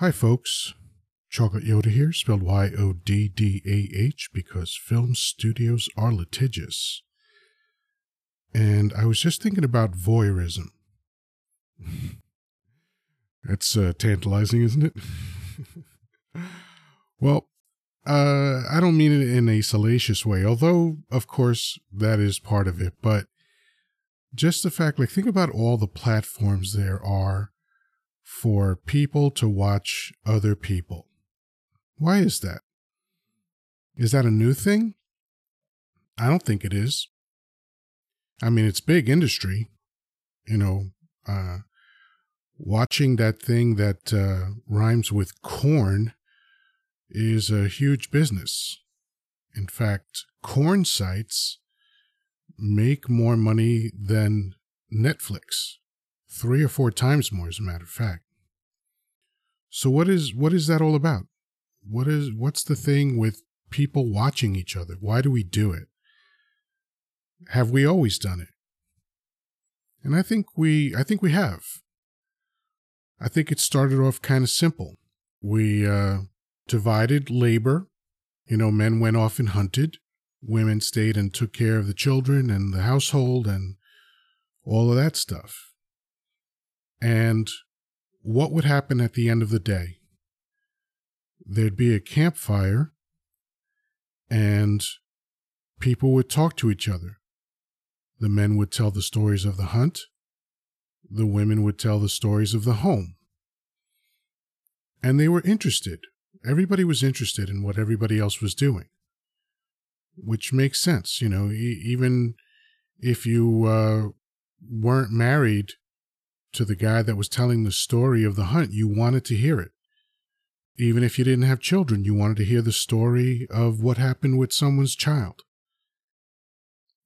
Hi, folks. Chocolate Yoddah here, spelled Y O D D A H, because film studios are litigious. And I was just thinking about voyeurism. That's uh, tantalizing, isn't it? well, uh, I don't mean it in a salacious way, although, of course, that is part of it. But just the fact, like, think about all the platforms there are for people to watch other people. Why is that? Is that a new thing? I don't think it is. I mean, it's big industry. You know, uh, watching that thing that uh, rhymes with corn is a huge business. In fact, corn sites make more money than Netflix, three or four times more, as a matter of fact. So what is what is that all about? What is what's the thing with people watching each other? Why do we do it? Have we always done it? And I think we I think we have. I think it started off kind of simple. We uh, divided labor. You know, men went off and hunted. Women stayed and took care of the children and the household and all of that stuff. And what would happen at the end of the day? There'd be a campfire and people would talk to each other. The men would tell the stories of the hunt. The women would tell the stories of the home. And they were interested. Everybody was interested in what everybody else was doing, which makes sense. You know, e- even if you uh, weren't married to the guy that was telling the story of the hunt, you wanted to hear it. Even if you didn't have children, you wanted to hear the story of what happened with someone's child.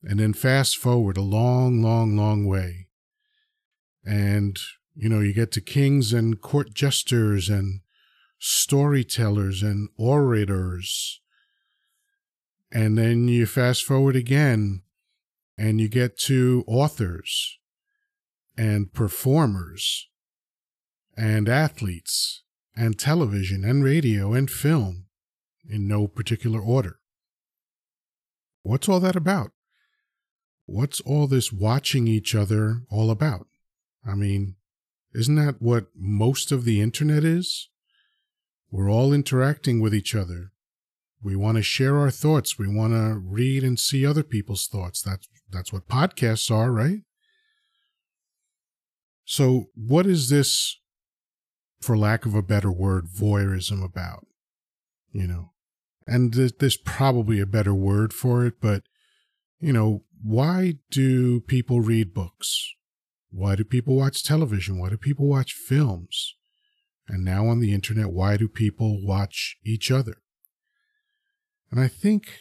And then fast forward a long, long, long way. And, you know, you get to kings and court jesters and storytellers and orators. And then you fast forward again and you get to authors and performers and athletes and television and radio and film in no particular order. What's all that about? What's all this watching each other all about? I mean, isn't that what most of the internet is? We're all interacting with each other. We want to share our thoughts. We want to read and see other people's thoughts. That's that's what podcasts are, right? So, what is this, for lack of a better word, voyeurism about? You know, and th- there's probably a better word for it, but, you know, why do people read books? Why do people watch television? Why do people watch films? And now on the internet, why do people watch each other? And I think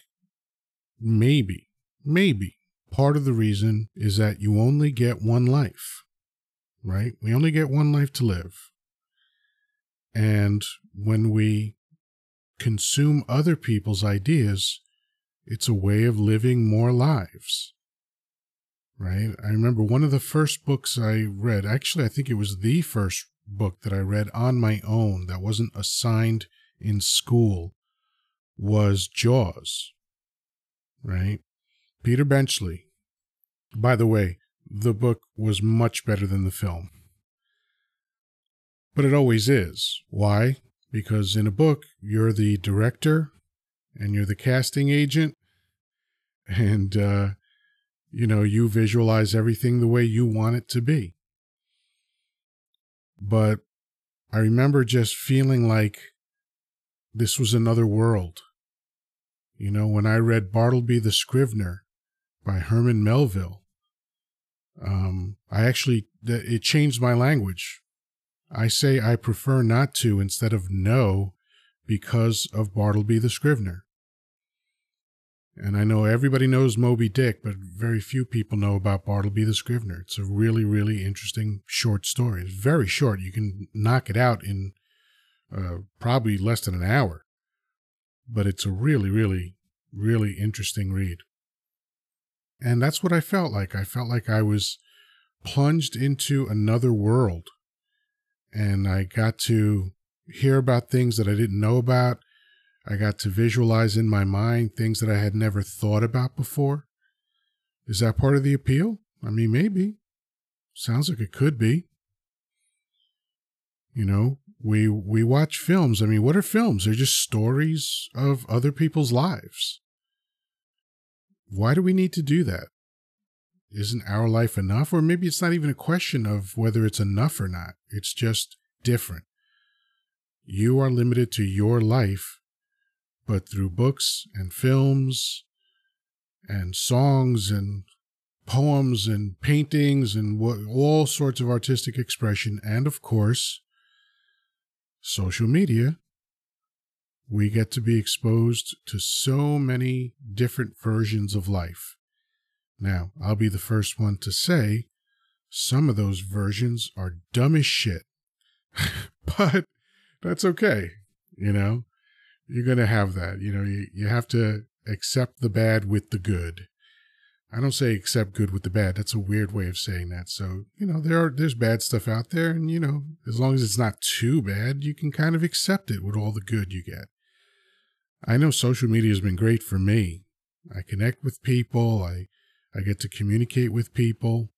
maybe, maybe part of the reason is that you only get one life right? We only get one life to live. And when we consume other people's ideas, it's a way of living more lives. Right? I remember one of the first books I read, actually, I think it was the first book that I read on my own that wasn't assigned in school, was Jaws. Right? Peter Benchley. By the way, the book was much better than the film. But it always is. Why? Because in a book, you're the director and you're the casting agent, and, uh, you know, you visualize everything the way you want it to be. But I remember just feeling like this was another world. You know, when I read Bartleby the Scrivener by Herman Melville, um, I actually, it changed my language. I say I prefer not to instead of no because of Bartleby the Scrivener. And I know everybody knows Moby Dick, but very few people know about Bartleby the Scrivener. It's a really, really interesting short story. It's very short. You can knock it out in uh, probably less than an hour. But it's a really, really, really interesting read. And that's what I felt like. I felt like I was plunged into another world. And I got to hear about things that I didn't know about. I got to visualize in my mind things that I had never thought about before. Is that part of the appeal? I mean, maybe. Sounds like it could be. You know, we we watch films. I mean, what are films? They're just stories of other people's lives. Why do we need to do that? Isn't our life enough? Or maybe it's not even a question of whether it's enough or not. It's just different. You are limited to your life, but through books and films and songs and poems and paintings and what, all sorts of artistic expression, and of course, social media, we get to be exposed to so many different versions of life. Now, I'll be the first one to say some of those versions are dumb as shit. but that's okay. You know, you're going to have that. You know, you, you have to accept the bad with the good. I don't say accept good with the bad. That's a weird way of saying that. So, you know, there are there's bad stuff out there and you know, as long as it's not too bad, you can kind of accept it with all the good you get. I know social media has been great for me. I connect with people, I I get to communicate with people.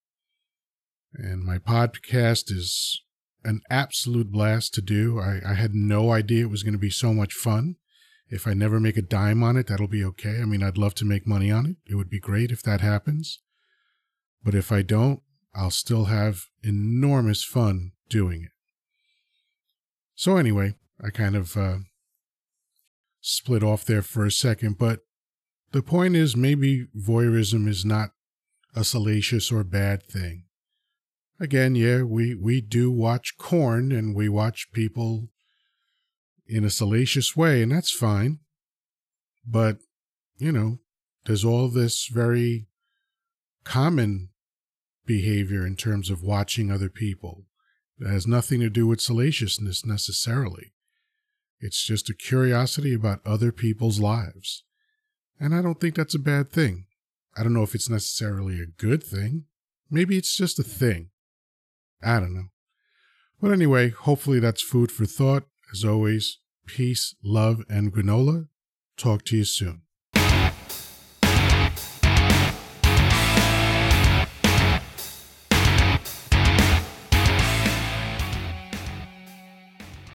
And my podcast is an absolute blast to do. I, I had no idea it was going to be so much fun. If I never make a dime on it, that'll be okay. I mean, I'd love to make money on it. It would be great if that happens. But if I don't, I'll still have enormous fun doing it. So, anyway, I kind of uh, split off there for a second, but the point is maybe voyeurism is not a salacious or bad thing. Again, yeah, we, we do watch corn and we watch people in a salacious way, and that's fine. But, you know, there's all this very common behavior in terms of watching other people that has nothing to do with salaciousness necessarily. It's just a curiosity about other people's lives. And I don't think that's a bad thing. I don't know if it's necessarily a good thing. Maybe it's just a thing. I don't know. But anyway, hopefully that's food for thought. As always, peace, love, and granola. Talk to you soon.